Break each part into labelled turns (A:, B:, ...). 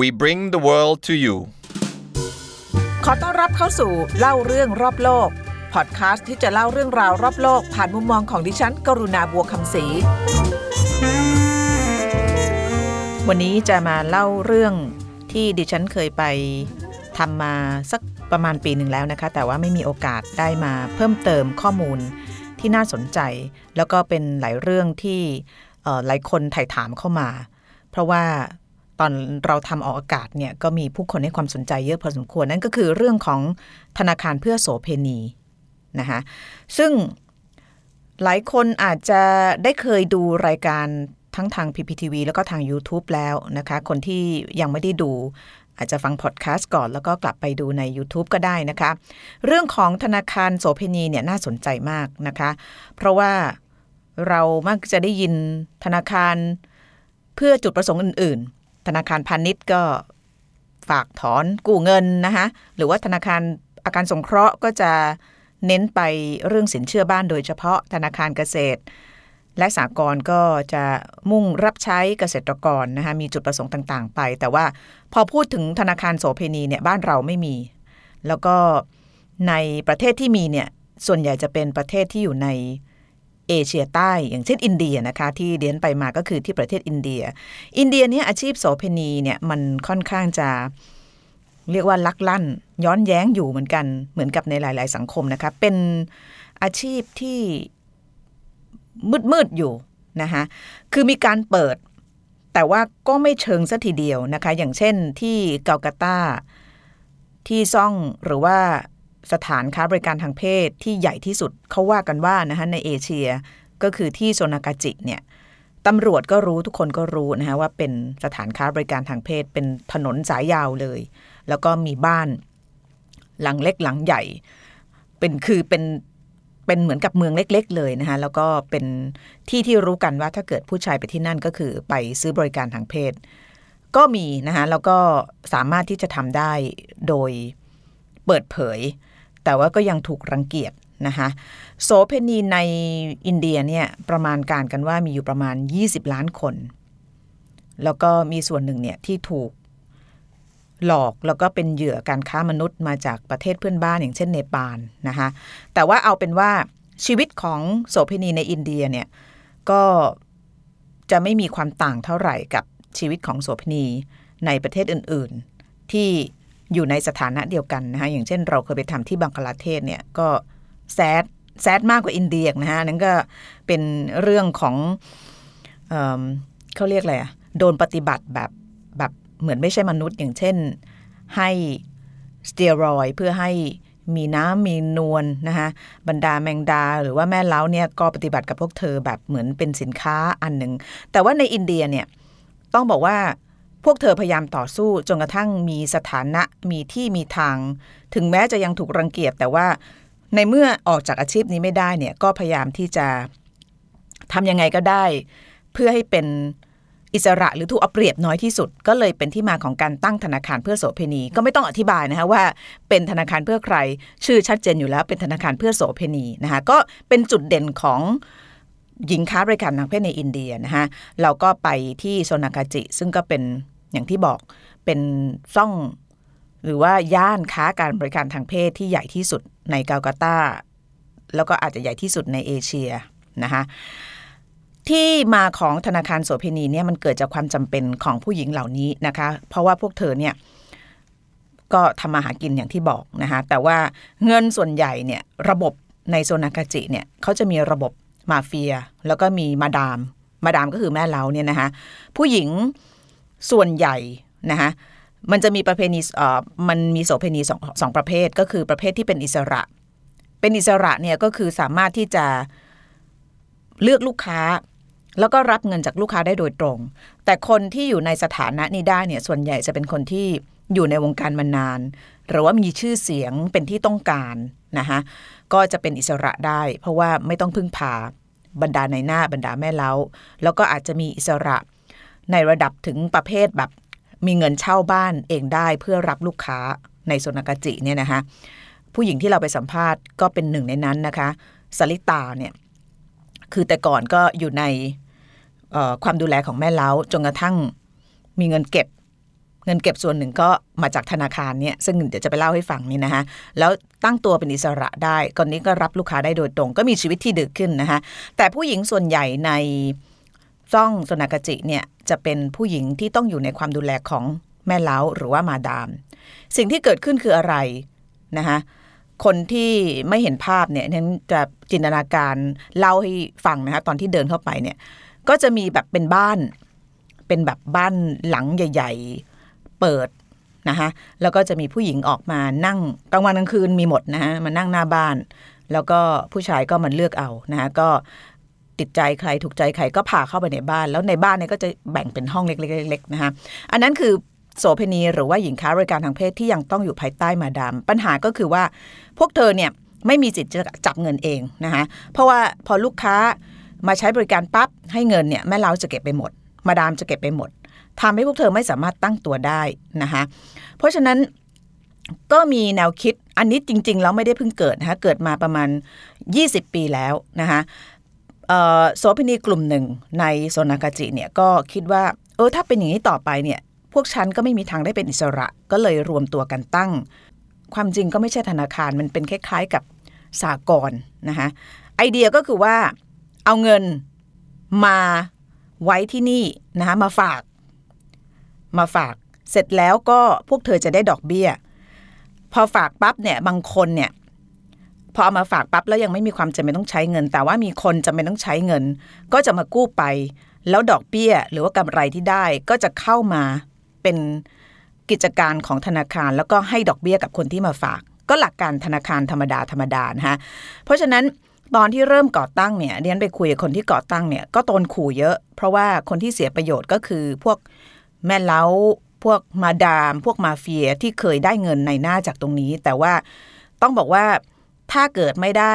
A: We bring the world to you
B: ขอต้อนรับเข้าสู่เล่าเรื่องรอบโลก พอดแคสต์ที่จะเล่าเรื่องราวรอบโลก ผ่านมุมมองของดิฉัน กรุณาบัวคำศรี วันนี้จะมาเล่าเรื่องที่ดิฉันเคยไปทำมาสักประมาณปีหนึ่งแล้วนะคะ แต่ว่าไม่มีโอกาสได้มาเพิ่มเติมข้อมูลที่น่าสนใจ แล้วก็เป็นหลายเรื่องที่หลายคนถ่ายถามเข้ามา เพราะว่า ตอนเราทำออกอากาศเนี่ยก็มีผู้คนให้ความสนใจเยอะพอสมควรนั่นก็คือเรื่องของธนาคารเพื่อโสเพณีนะคะซึ่งหลายคนอาจจะได้เคยดูรายการทั้งทาง PPTV แล้วก็ทาง YouTube แล้วนะคะ คนที่ยังไม่ได้ดู อาจจะฟังพอดแคสต์ก่อนแล้วก็กลับไปดูใน YouTube ก็ได้นะคะ เรื่องของธนาคารโสเพณีเนี่ยน่าสนใจมากนะคะ เพราะว่าเรามักจะได้ยินธนาคารเพื่อจุดประสงค์อื่นๆ ธนาคารพาณิชย์ก็ฝากถอนกู้เงินนะคะหรือว่าธนาคารอาการสงเคราะห์ก็จะเน้นไปเรื่องสินเชื่อบ้านโดยเฉพาะธนาคารเกษตร และสากลก็จะมุ่งรับใช้เกษตรกรนะคะมีจุดประสงค์ต่างๆ ไป แต่ว่าพอพูดถึงธนาคารโสเพณีเนี่ยบ้านเราไม่มี แล้วก็ในประเทศที่มีเนี่ยส่วนใหญ่จะเป็นประเทศที่อยู่ใน เอเชียใต้อย่างเช่นอินเดียนะคะ ที่เดียนไปมาก็คือที่ประเทศอินเดีย อินเดียเนี่ยอาชีพโสเพณีเนี่ยมันค่อนข้างจะเรียกว่าลักลั่น ย้อนแย้งอยู่เหมือนกันเหมือนกับในหลาย ๆ สังคมนะคะ เป็นอาชีพที่มืด ๆ อยู่นะคะคือมีการเปิด แต่ว่าก็ไม่เชิงสัทีเดียวนะคะ อย่างเช่นที่เกาลกาตาที่ซ่องหรือว่า สถานค้าบริการทางเพศที่ใหญ่ที่สุดเขาว่ากันว่านะคะในเอเชียก็คือที่โซนากาจิเนี่ยตำรวจก็รู้ทุกคนก็รู้นะคะว่าเป็นสถานค้าบริการทางเพศ เป็นถนนสายยาวเลย แล้วก็มีบ้านหลังเล็กหลังใหญ่ เป็นคือเป็นเป็นเหมือนกับเมืองเล็ก ๆ เลยนะคะแล้วก็เป็นที่ที่รู้กันว่าถ้าเกิดผู้ชายไปที่นั่นก็คือไปซื้อบริการทางเพศ ก็มีนะคะแล้วก็สามารถที่จะทำได้โดยเปิดเผย แต่ว่าก็ยังถูกรังเกียจนะคะโสเพณีในอินเดียเนี่ยประมาณการกันว่ามีอยู่ประมาณ 20 ล้านคน แล้วก็มีส่วนหนึ่งเนี่ยที่ถูกหลอกแล้วก็เป็นเหยื่อการค้ามนุษย์มาจากประเทศเพื่อนบ้านอย่างเช่นเนปาลนะคะแต่ว่าเอาเป็นว่าชีวิตของโสเพณีในอินเดียเนี่ยก็จะไม่มีความต่างเท่าไหร่กับชีวิตของโสเพณีในประเทศอื่น ๆ ที่ อยู่ในสถานะเดียวกันนะคะอย่างเช่นเราเคยไปทำที่บังกลาเทศเนี่ยก็แซดแซดมากกว่าอินเดียนะฮะนั่นก็เป็นเรื่องของเอเขาเรียกอะไรอะโดนปฏิบัติแบบแบบเหมือนไม่ใช่มนุษย์ อย่างเช่นให้สเตียรอยเพื่อให้มีน้ำมีนวลนะคะบรรดาแมงดาหรือว่าแม่เล้าเนี่ยก็ปฏิบัติกับพวกเธอแบบเหมือนเป็นสินค้าอันหนึ่งแต่ว่าในอินเดียเนี่ยต้องบอกว่า พวกเธอพยายามต่อสู้จนกระทั่งมีสถานะมีที่มีทาง ถึงแม้จะยังถูกรังเกียจแต่ว่า ในเมื่อออกจากอาชีพนี้ไม่ได้เนี่ยก็พยายามที่จะทำยังไงก็ได้ เพื่อให้เป็นอิสระหรือถูกเอาเปรียบน้อยที่สุด ก็เลยเป็นที่มาของการตั้งธนาคารเพื่อโสเพณีก็ไม่ต้องอธิบายนะคะว่าเป็นธนาคารเพื่อใคร ชื่อชัดเจนอยู่แล้วเป็นธนาคารเพื่อโสเพณีนะคะก็เป็นจุดเด่นของหญิงค้าบริการทางเพศในอินเดียนะคะเราก็ไปที่โซนากาจิ ซึ่งก็เป็น อย่างที่บอกเป็นซ่องหรือว่าย่านค้าการบริการทางเพศที่ใหญ่ที่สุดในกาลกาตาแล้วก็อาจจะใหญ่ที่สุดในเอเชียนะคะที่มาของธนาคารโสเพณีเนี่ยมันเกิดจากความจำเป็นของผู้หญิงเหล่านี้นะคะ เพราะว่าพวกเธอเนี่ยก็ทำมาหากินอย่างที่บอกนะคะแต่ว่าเงินส่วนใหญ่เนี่ยระบบในโซนากาจิเนี่ยเขาจะมีระบบมาเฟีย แล้วก็มีมาดาม มาดามก็คือแม่เล้าเนี่ยนะคะผู้หญิง ส่วนใหญ่นะคะมันจะมีประเพณีเอ่อมันมีโสเพณีสองสองประเภทก็คือประเภทที่เป็นอิสระ เป็นอิสระเนี่ยก็คือสามารถที่จะเลือกลูกค้า แล้วก็รับเงินจากลูกค้าได้โดยตรง แต่คนที่อยู่ในสถานะนี้ได้เนี่ยส่วนใหญ่จะเป็นคนที่อยู่ในวงการมานาน หรือว่ามีชื่อเสียงเป็นที่ต้องการนะคะก็จะเป็นอิสระได้ เพราะว่าไม่ต้องพึ่งพาบรรดาในหน้าบรรดาแม่เล้า แล้วก็อาจจะมีอิสระ ในระดับถึงประเภทแบบมีเงินเช่าบ้านเองได้เพื่อรับลูกค้าในโซนากาจิเนี่ยนะคะผู้หญิงที่เราไปสัมภาษณ์ก็เป็นหนึ่งในนั้นนะคะสลิตาเนี่ยคือแต่ก่อนก็อยู่ในความดูแลของแม่เล้าจนกระทั่งมีเงินเก็บ เงินเก็บส่วนหนึ่งก็มาจากธนาคารเนี่ยซึ่งเดี๋ยวจะไปเล่าให้ฟังนี่นะคะแล้วตั้งตัวเป็นอิสระได้ก่อนนี้ก็รับลูกค้าได้โดยตรง ก็มีชีวิตที่ดึกขึ้นนะคะแต่ผู้หญิงส่วนใหญ่ในซ่องโซนากจิเนี่ย จะเป็นผู้หญิงที่ต้องอยู่ในความดูแลของแม่เล้าหรือว่ามาดาม สิ่งที่เกิดขึ้นคืออะไรนะคะคนที่ไม่เห็นภาพเนี่ยนั้นจะจินตนาการเล่าให้ฟังนะคะตอนที่เดินเข้าไปเนี่ยก็จะมีแบบเป็นบ้าน เป็นแบบบ้านหลังใหญ่ ๆ เปิดนะคะแล้วก็จะมีผู้หญิงออกมานั่งกลางวันกลางคืนมีหมดนะฮะมานั่งหน้าบ้าน แล้วก็ผู้ชายก็มาเลือกเอานะคะก็ ติดใจใครถูกใจใครก็พาเข้าไปในบ้าน แล้วในบ้านเนี่ยก็จะแบ่งเป็นห้องเล็กๆๆนะคะอันนั้นคือโสเพณีหรือว่าหญิงค้าบริการทางเพศที่ยังต้องอยู่ภายใต้มาดามปัญหาก็คือว่าพวกเธอเนี่ยไม่มีสิทธิ์จะจับเงินเองนะคะเพราะว่าพอลูกค้ามาใช้บริการปั๊บให้เงินเนี่ยแม่เล้าจะเก็บไปหมด มาดามจะเก็บไปหมดทำให้พวกเธอไม่สามารถตั้งตัวได้นะคะเพราะฉะนั้นก็มีแนวคิดอันนี้จริง ๆ แล้วไม่ได้เพิ่งเกิดนะคะเกิดมาประมาณ 20 ปีแล้วนะคะ โสพินีกลุ่มหนึ่งในโซนากาจิเนี่ยก็คิดว่าเออถ้าเป็นอย่างนี้ต่อไปเนี่ยพวกฉันก็ไม่มีทางได้เป็นอิสระ ก็เลยรวมตัวกันตั้ง ความจริงก็ไม่ใช่ธนาคารมันเป็นคล้ายๆกับสากลนะคะไอเดียก็คือว่าเอาเงินมาไว้ที่นี่นะคะมาฝาก มาฝากเสร็จแล้วก็พวกเธอจะได้ดอกเบี้ย พอฝากปั๊บเนี่ยบางคนเนี่ย พอเอามาฝากปั๊บแล้วยังไม่มีความจำเป็นต้องใช้เงิน แต่ว่ามีคนจำเป็นต้องใช้เงิน ก็จะมากู้ไป แล้วดอกเบี้ยหรือว่ากำไรที่ได้ก็จะเข้ามาเป็นกิจการของธนาคาร แล้วก็ให้ดอกเบี้ยกับคนที่มาฝาก ก็หลักการธนาคารธรรมดาธรรมดานะคะเพราะฉะนั้นตอนที่เริ่มก่อตั้งเนี่ยเรียนไปคุยกับคนที่ก่อตั้งเนี่ยก็โดนขู่เยอะ เพราะว่าคนที่เสียประโยชน์ก็คือพวกแม่เล้าพวกมาดาม พวกมาเฟียที่เคยได้เงินในหน้าจากตรงนี้ แต่ว่าต้องบอกว่า ถ้าเกิดไม่ได้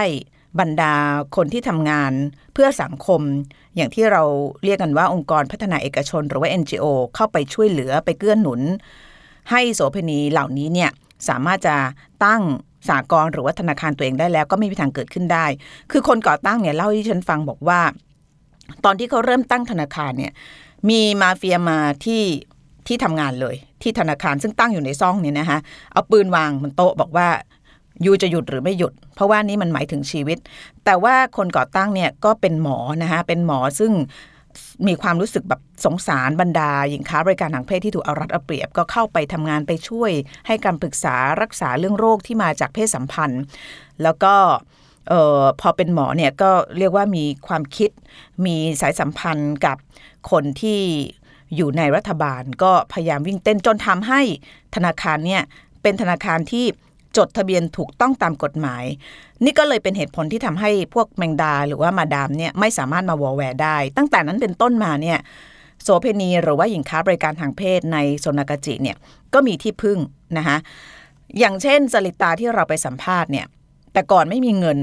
B: บรรดาคนที่ทำงานเพื่อสังคม อย่างที่เราเรียกกันว่าองค์กรพัฒนาเอกชนหรือว่า NGO เข้าไปช่วยเหลือไปเกื้อนหนุน ให้โสเภณีเหล่านี้เนี่ยสามารถจะตั้งสากลหรือว่าธนาคารตัวเองได้แล้วก็ไม่มีทางเกิดขึ้นได้ คือคนก่อตั้งเนี่ยเล่าให้ฉันฟังบอกว่า ตอนที่เขาเริ่มตั้งธนาคารเนี่ยมีมาเฟียมาที่ที่ทำงานเลย ที่ธนาคารซึ่งตั้งอยู่ในซ่องเนี่ยนะคะเอาปืนวางบนโต๊ะบอกว่า ยูจะหยุดหรือไม่หยุด เพราะว่านี่มันหมายถึงชีวิต แต่ว่าคนก่อตั้งเนี่ยก็เป็นหมอนะคะเป็นหมอซึ่งมีความรู้สึกแบบสงสารบรรดาหญิงค้าบริการทางเพศที่ถูกเอารัดเอาเปรียบ ก็เข้าไปทำงานไปช่วยให้การปรึกษารักษาเรื่องโรคที่มาจากเพศสัมพันธ์ แล้วก็ออพอเป็นหมอเนี่ยก็เรียกว่ามีความคิดมีสายสัมพันธ์กับคนที่อยู่ในรัฐบาล ก็พยายามวิ่งเต้นจนทำให้ธนาคารเนี่ยเป็นธนาคารที่ จดทะเบียนถูกต้องตามกฎหมาย นี่ก็เลยเป็นเหตุผลที่ทำให้พวกแมงดาหรือว่ามาดามเนี่ยไม่สามารถมาวอแวร์ได้ ตั้งแต่นั้นเป็นต้นมาเนี่ยโสเพณีหรือว่าหญิงค้าบริการทางเพศในโซนากาจิเนี่ยก็มีที่พึ่งนะคะอย่างเช่นสลิตาที่เราไปสัมภาษณ์เนี่ยแต่ก่อนไม่มีเงิน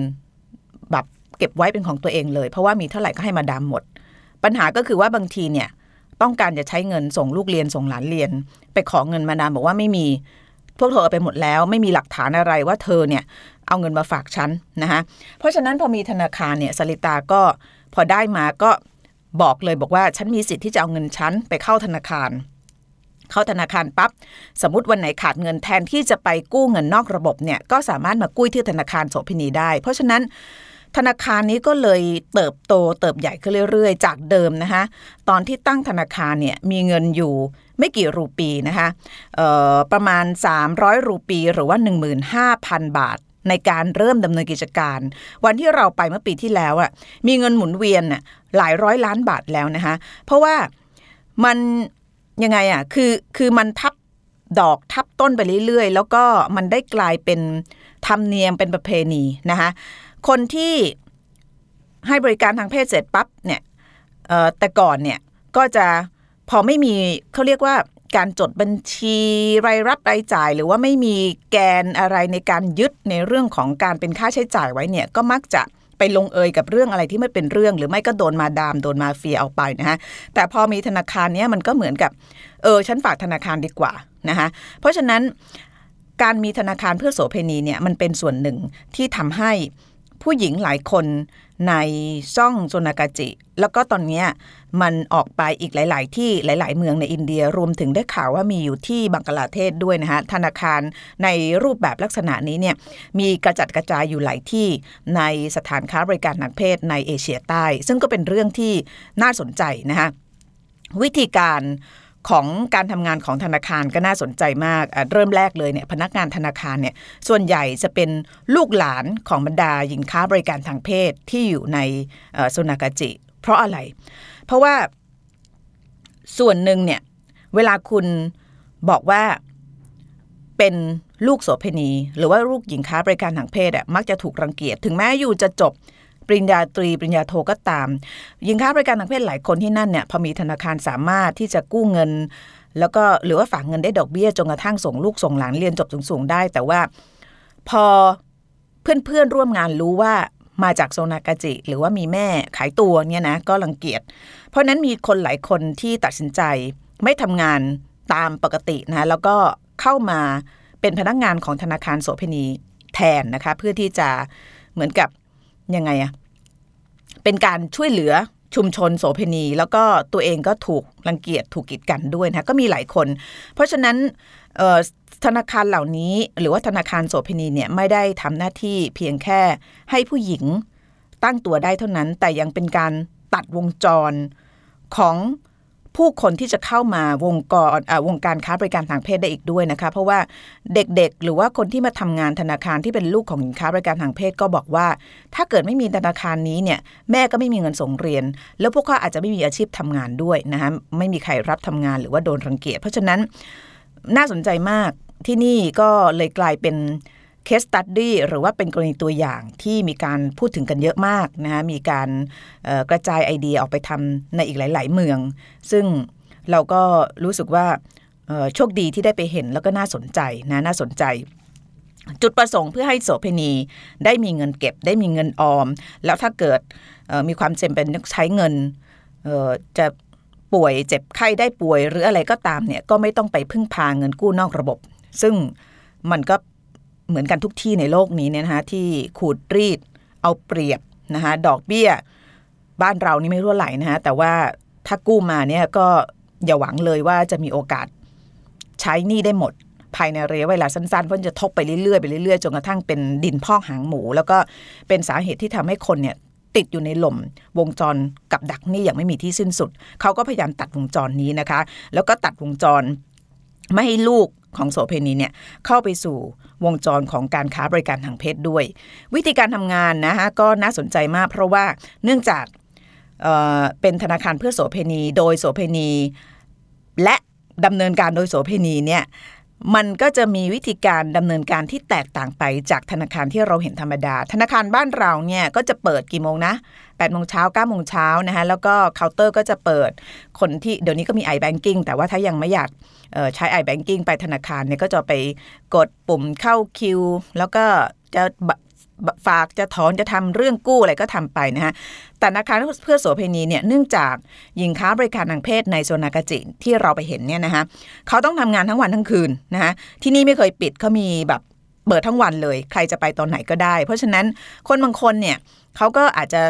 B: แบบเก็บไว้เป็นของตัวเองเลย เพราะว่ามีเท่าไหร่ก็ให้มาดามหมด ปัญหาก็คือว่าบางทีเนี่ยต้องการจะใช้เงินส่งลูกเรียนส่งหลานเรียน ไปขอเงินมาดามบอกว่าไม่มี พวกเธอเอาไปหมดแล้วไม่มีหลักฐานอะไรว่าเธอเนี่ยเอาเงินมาฝากฉันนะคะเพราะฉะนั้นพอมีธนาคารเนี่ยสลิตาก็พอได้มาก็บอกเลยบอกว่าฉันมีสิทธิ์ที่จะเอาเงินฉันไปเข้าธนาคาร เข้าธนาคารปับ๊บสมมติวันไหนขาดเงินแทนที่จะไปกู้เงินนอกระบบเนี่ยก็สามารถมากู้ที่ธนาคารโสพินีได้ เพราะฉะนั้น ธนาคารนี้ก็เลยเติบโตเติบใหญ่ขึ้นเรื่อยๆ จากเดิมนะคะตอนที่ตั้งธนาคารเนี่ยมีเงินอยู่ไม่กี่รูปีนะคะประมาณ 300 รูปี หรือว่า 15,000 บาทในการเริ่มดำเนินกิจการ วันที่เราไปเมื่อปีที่แล้วอะมีเงินหมุนเวียนอะหลายร้อยล้านบาทแล้วนะคะเพราะว่ามันยังไงอะคือคือมันทับดอกทับต้นไปเรื่อยๆ แล้วก็มันได้กลายเป็นธรรมเนียมเป็นประเพณีนะคะ คนที่ให้บริการทางเพศเสร็จปั๊บเนี่ยแต่ก่อนเนี่ยก็จะพอไม่มีเขาเรียกว่าการจดบัญชีรายรับรายจ่าย หรือว่าไม่มีแกนอะไรในการยึดในเรื่องของการเป็นค่าใช้จ่ายไว้เนี่ยก็มักจะไปลงเอยกับเรื่องอะไรที่ไม่เป็นเรื่อง หรือไม่ก็โดนมาดามโดนมาเฟียเอาไปนะฮะแต่พอมีธนาคารเนี้ยมันก็เหมือนกับเออฉันฝากธนาคารดีกว่านะคะเพราะฉะนั้นการมีธนาคารเพื่อโสเพณีเนี่ยมันเป็นส่วนหนึ่งที่ทำให้ ผู้หญิงหลายคนในซ่องโซนากาจิ แล้วก็ตอนนี้มันออกไปอีกหลาย ๆ ที่หลาย ๆ เมืองในอินเดียรวมถึงได้ข่าวว่ามีอยู่ที่บังกลาเทศด้วยนะคะธนาคารในรูปแบบลักษณะนี้เนี่ยมีกระจัดกระจายอยู่หลายที่ในสถานค้าบริการทางเพศในเอเชียใต้ ซึ่งก็เป็นเรื่องที่น่าสนใจนะคะวิธีการ ของการทำงานของธนาคารก็น่าสนใจมาก เริ่มแรกเลยเนี่ยพนักงานธนาคารเนี่ยส่วนใหญ่จะเป็นลูกหลานของบรรดาหญิงค้าบริการทางเพศที่อยู่ในเอ่อโซนากาจิ เพราะอะไร เพราะว่าส่วนหนึ่งเนี่ยเวลาคุณบอกว่าเป็นลูกโสเภณี หรือว่าลูกหญิงค้าบริการทางเพศอะมักจะถูกรังเกียจถึงแม้อยู่จะจบ ปริญญาตรี ปริญญาโทก็ตามหญิงค้าบริการทางเพศหลายคนที่นั่นเนี่ยพอมีธนาคารสามารถที่จะกู้เงิน แล้วก็หรือว่าฝากเงินได้ดอกเบี้ยจนกระทั่งส่งลูกส่งหลานเรียนจบสูงๆได้ แต่ว่าพอเพื่อนๆร่วมงานรู้ว่ามาจากโซนากาจิ หรือว่ามีแม่ขายตัวเนี่ยนะก็รังเกียจ เพราะนั้นมีคนหลายคนที่ตัดสินใจไม่ทำงานตามปกตินะแล้วก็เข้ามาเป็นพนักงานของธนาคารโสเภณีแทนนะคะ เพื่อที่จะเหมือนกับ ยังไงอะเป็นการช่วยเหลือชุมชนโสเภณี แล้วก็ตัวเองก็ถูกรังเกียจถูกกีดกันด้วยนะก็มีหลายคน เพราะฉะนั้นธนาคารเหล่านี้หรือว่าธนาคารโสเภณีเนี่ยไม่ได้ทำหน้าที่เพียงแค่ให้ผู้หญิงตั้งตัวได้เท่านั้น แต่ยังเป็นการตัดวงจรของ ผู้คนที่จะเข้ามาวงกรวงการค้าบริการทางเพศได้อีกด้วยนะคะ เพราะว่าเด็กๆ หรือว่าคนที่มาทำงานธนาคารที่เป็นลูกของหญิงค้าบริการทางเพศก็บอกว่า ถ้าเกิดไม่มีธนาคารนี้เนี่ยแม่ก็ไม่มีเงินส่งเรียน แล้วพวกเขาอาจจะไม่มีอาชีพทำงานด้วยนะคะไม่มีใครรับทำงานหรือว่าโดนรังเกียจเพราะฉะนั้นน่าสนใจมากที่นี่ก็เลยกลายเป็น เคสตัดดี้หรือว่าเป็นกรณีตัวอย่างที่มีการพูดถึงกันเยอะมากนะคะมีการกระจายไอเดียออกไปทำในอีกหลาย ๆ เมือง ซึ่งเราก็รู้สึกว่าโชคดีที่ได้ไปเห็นแล้วก็น่าสนใจนะน่าสนใจ จุดประสงค์เพื่อให้โสเพณีได้มีเงินเก็บได้มีเงินออม แล้วถ้าเกิดมีความจำเป็นใช้เงินจะป่วยเจ็บไข้ได้ป่วยหรืออะไรก็ตามเนี่ยก็ไม่ต้องไปพึ่งพาเงินกู้นอกระบบ ซึ่งมันก็ เหมือนกันทุกที่ในโลกนี้เนี่ยนะคะที่ขูดรีดเอาเปรียบนะคะดอกเบี้ย บ้านเรานี่ไม่รั่วไหลนะคะแต่ว่าถ้ากู้มาเนี่ยก็อย่าหวังเลยว่าจะมีโอกาสใช้หนี้ได้หมด ภายในระยะเวลาสั้นๆเพราะจะทบไปเรื่อยๆไปเรื่อยๆจนกระทั่งเป็นดินพอกหางหมู แล้วก็เป็นสาเหตุที่ทำให้คนเนี่ยติดอยู่ในหล่มวงจรกับดักนี้อย่างไม่มีที่สิ้นสุด เขาก็พยายามตัดวงจรนี้นะคะ แล้วก็ตัดวงจรไม่ให้ลูก ของโสเพณีเนี่ยเข้าไปสู่วงจรของการค้าบริการทางเพศด้วย วิธีการทำงานนะคะก็น่าสนใจมาก เพราะว่าเนื่องจากเเป็นธนาคารเพื่อโสเพณี โดยโสเพณี และดำเนินการโดยโสเพณีเนี่ย มันก็จะมีวิธีการดำเนินการที่แตกต่างไปจากธนาคารที่เราเห็นธรรมดา ธนาคารบ้านเราเนี่ยก็จะเปิดกี่โมงนะ8โมงเช้า9โมงเช้านะคะแล้วก็เคาน์เตอร์ก็จะเปิดคนที่เดี๋ยวนี้ก็มี i-banking แต่ว่าถ้ายังไม่อยากใช้ i-banking ไปธนาคารเนี่ยก็จะไปกดปุ่มเข้าคิว แล้วก็จะ ฝากจะถอนจะทำเรื่องกู้อะไรก็ทำไปนะฮะ แต่ธนาคารเพื่อโสเพณีเนี่ยเนื่องจากหญิงค้าบริการทางเพศในโซนากาจิที่เราไปเห็นเนี่ยนะคะเขาต้องทำงานทั้งวันทั้งคืนนะคะที่นี่ไม่เคยปิดเขามีแบบเปิดทั้งวันเลย ใครจะไปตอนไหนก็ได้ เพราะฉะนั้นคนบางคนเนี่ยเขาก็อาจจะ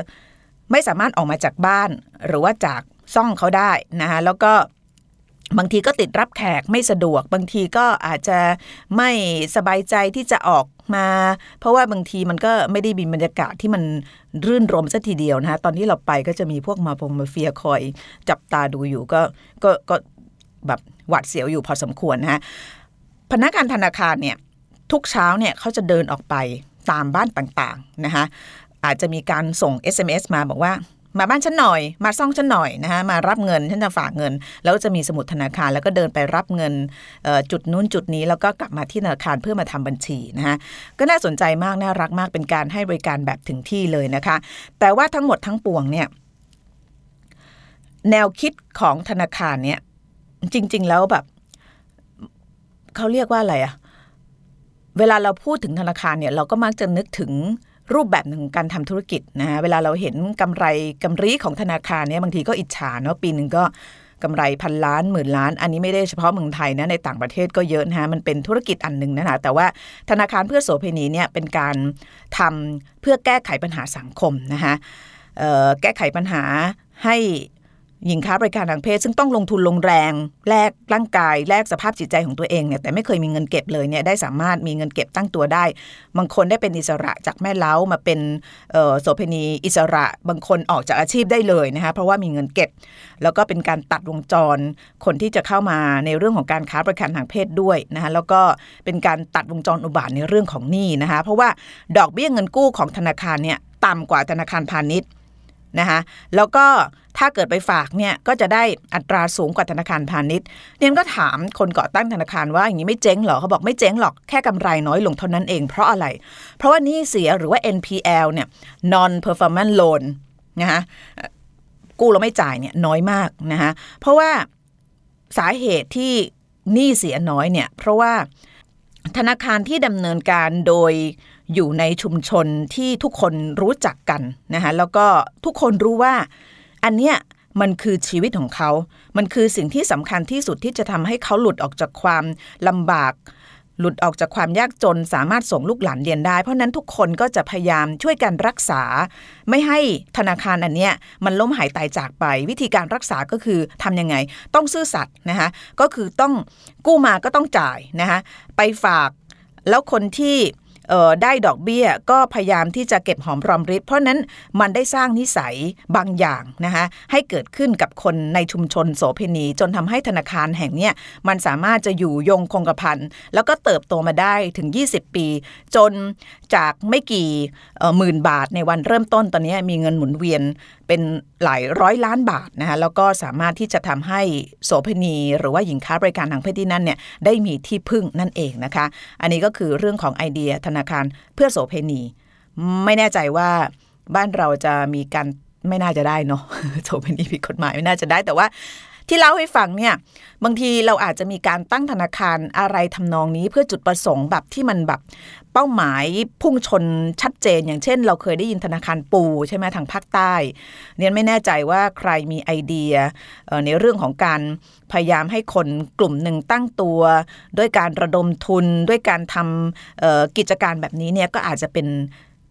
B: ไม่สามารถออกมาจากบ้าน หรือว่าจากซ่องเขาได้นะคะแล้วก็ บางทีก็ติดรับแขกไม่สะดวก บางทีก็อาจจะไม่สบายใจที่จะออกมา เพราะว่าบางทีมันก็ไม่ได้บินบรรยากาศที่มันรื่นรมซะทีเดียวนะคะตอนที่เราไปก็จะมีพวกมาพงมาเฟียคอยจับตาดูอยู่ก็ก็ก็แบบหวาดเสียวอยู่พอสมควรนะฮะพนักงานธนาคารเนี่ยทุกเช้าเนี่ยเขาจะเดินออกไปตามบ้านต่างๆนะคะอาจจะมีการส่ง SMS มาบอกว่า มาบ้านฉันหน่อย มาซ่องฉันหน่อยนะคะมารับเงินฉันจะฝากเงิน แล้วจะมีสมุดธนาคาร แล้วก็เดินไปรับเงินจุดนู้นจุดนี้แล้วก็กลับมาที่ธนาคารเพื่อมาทำบัญชีนะคะก็น่าสนใจมากน่ารักมากเป็นการให้บริการแบบถึงที่เลยนะคะ แต่ว่าทั้งหมดทั้งปวงเนี่ยแนวคิดของธนาคารเนี่ยจริง ๆ แล้วแบบเขาเรียกว่าอะไรอะเวลาเราพูดถึงธนาคารเนี่ยเราก็มักจะนึกถึง รูปแบบหนึ่งการทำธุรกิจนะฮะเวลาเราเห็นกำไรกำไรของธนาคารเนี่ยบางทีก็อิจฉาเนาะปีหนึ่งก็กำไรพันล้านหมื่นล้าน อันนี้ไม่ได้เฉพาะเมืองไทยนะในต่างประเทศก็เยอะนะฮะมันเป็นธุรกิจอันหนึ่งนะคะแต่ว่าธนาคารเพื่อโสเภณีเนี่ยเป็นการทำเพื่อแก้ไขปัญหาสังคมนะคะแก้ไขปัญหาให้ หญิงค้าบริการทางเพศซึ่งต้องลงทุนลงแรงแลกร่างกายแลกสภาพจิตใจของตัวเองเนี่ยแต่ไม่เคยมีเงินเก็บเลยเนี่ยได้สามารถมีเงินเก็บตั้งตัวได้ บางคนได้เป็นอิสระจากแม่เล้ามาเป็นโสเภณีอิสระ บางคนออกจากอาชีพได้เลยนะคะเพราะว่ามีเงินเก็บ แล้วก็เป็นการตัดวงจรคนที่จะเข้ามาในเรื่องของการค้าบริการทางเพศด้วยนะคะแล้วก็เป็นการตัดวงจรอุบาทในเรื่องของหนี้นะคะเพราะว่าดอกเบี้ยเงินกู้ของธนาคารเนี่ยต่ำกว่าธนาคารพาณิชย์ นะคะแล้วก็ถ้าเกิดไปฝากเนี่ยก็จะได้อัตราสูงกว่าธนาคารพาณิชย์เนี่ยก็ถามคนก่อตั้งธนาคารว่าอย่างนี้ไม่เจ๊งเหรอเขาบอกไม่เจ๊งหรอกแค่กำไรน้อยลงเท่านั้นเองเพราะอะไร เพราะว่านี้เสียหรือว่า NPL เนี่ย non performance loan นะคะกู้แล้วไม่จ่ายเนี่ยน้อยมากนะคะเพราะว่าสาเหตุที่หนี้เสียน้อยเนี่ยเพราะว่าธนาคารที่ดำเนินการโดย อยู่ในชุมชนที่ทุกคนรู้จักกันนะคะแล้วก็ทุกคนรู้ว่า อันเนี้ยมันคือชีวิตของเขา มันคือสิ่งที่สำคัญที่สุดที่จะทำให้เขาหลุดออกจากความลำบาก หลุดออกจากความยากจน สามารถส่งลูกหลานเรียนได้ เพราะนั้นทุกคนก็จะพยายามช่วยกันรักษา ไม่ให้ธนาคารอันเนี้ยมันล้มหายตายจากไป วิธีการรักษาก็คือทำยังไง ต้องซื่อสัตย์นะคะก็คือต้องกู้มาก็ต้องจ่ายนะคะไปฝากแล้วคนที่ ได้ดอกเบี้ยก็พยายามที่จะเก็บหอมรอมริบเพราะนั้นมันได้สร้างนิสัยบางอย่างนะคะให้เกิดขึ้นกับคนในชุมชนโสเพณีจนทำให้ธนาคารแห่งเนี้ยมันสามารถจะอยู่ยงคงกระพันแล้วก็เติบโตมาได้ถึง 20 ปี จนจากไม่กี่หมื่นบาทในวันเริ่มต้นตอนนี้มีเงินหมุนเวียนเป็นหลายร้อยล้านบาทนะคะแล้วก็สามารถที่จะทำให้โสเพณีหรือว่าหญิงค้าบริการทางเพศที่นั่นเนี่ยได้มีที่พึ่งนั่นเองนะคะ อันนี้ก็คือเรื่องของไอเดียธนาคารเพื่อโสเพณี ไม่แน่ใจว่าบ้านเราจะมีการไม่น่าจะได้เนาะโสเพณีผิดกฎหมายไม่น่าจะได้แต่ว่าที่เล่าให้ฟังเนี่ยบางทีเราอาจจะมีการตั้งธนาคารอะไรทำนองนี้เพื่อจุดประสงค์แบบที่มันแบบ เป้าหมายพุ่งชนชัดเจน อย่างเช่น เราเคยได้ยินธนาคารปูใช่ไหมทางภาคใต้เนี่ยไม่แน่ใจว่าใครมีไอเดียในเรื่องของการพยายามให้คนกลุ่มหนึ่งตั้งตัว ด้วยการระดมทุนด้วยการทำกิจการแบบนี้เนี่ยก็อาจจะเป็น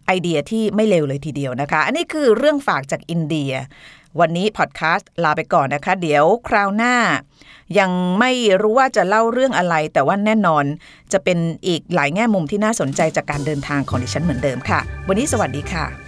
B: ไอเดียที่ไม่เลวเลยทีเดียวนะคะ อันนี้คือเรื่องฝากจากอินเดีย วันนี้พอดแคสต์ลาไปก่อนนะคะ เดี๋ยวคราวหน้า ยังไม่รู้ว่าจะเล่าเรื่องอะไร แต่ว่าแน่นอนจะเป็นอีกหลายแง่มุมที่น่าสนใจจากการเดินทางของดิฉันเหมือนเดิมค่ะ วันนี้สวัสดีค่ะ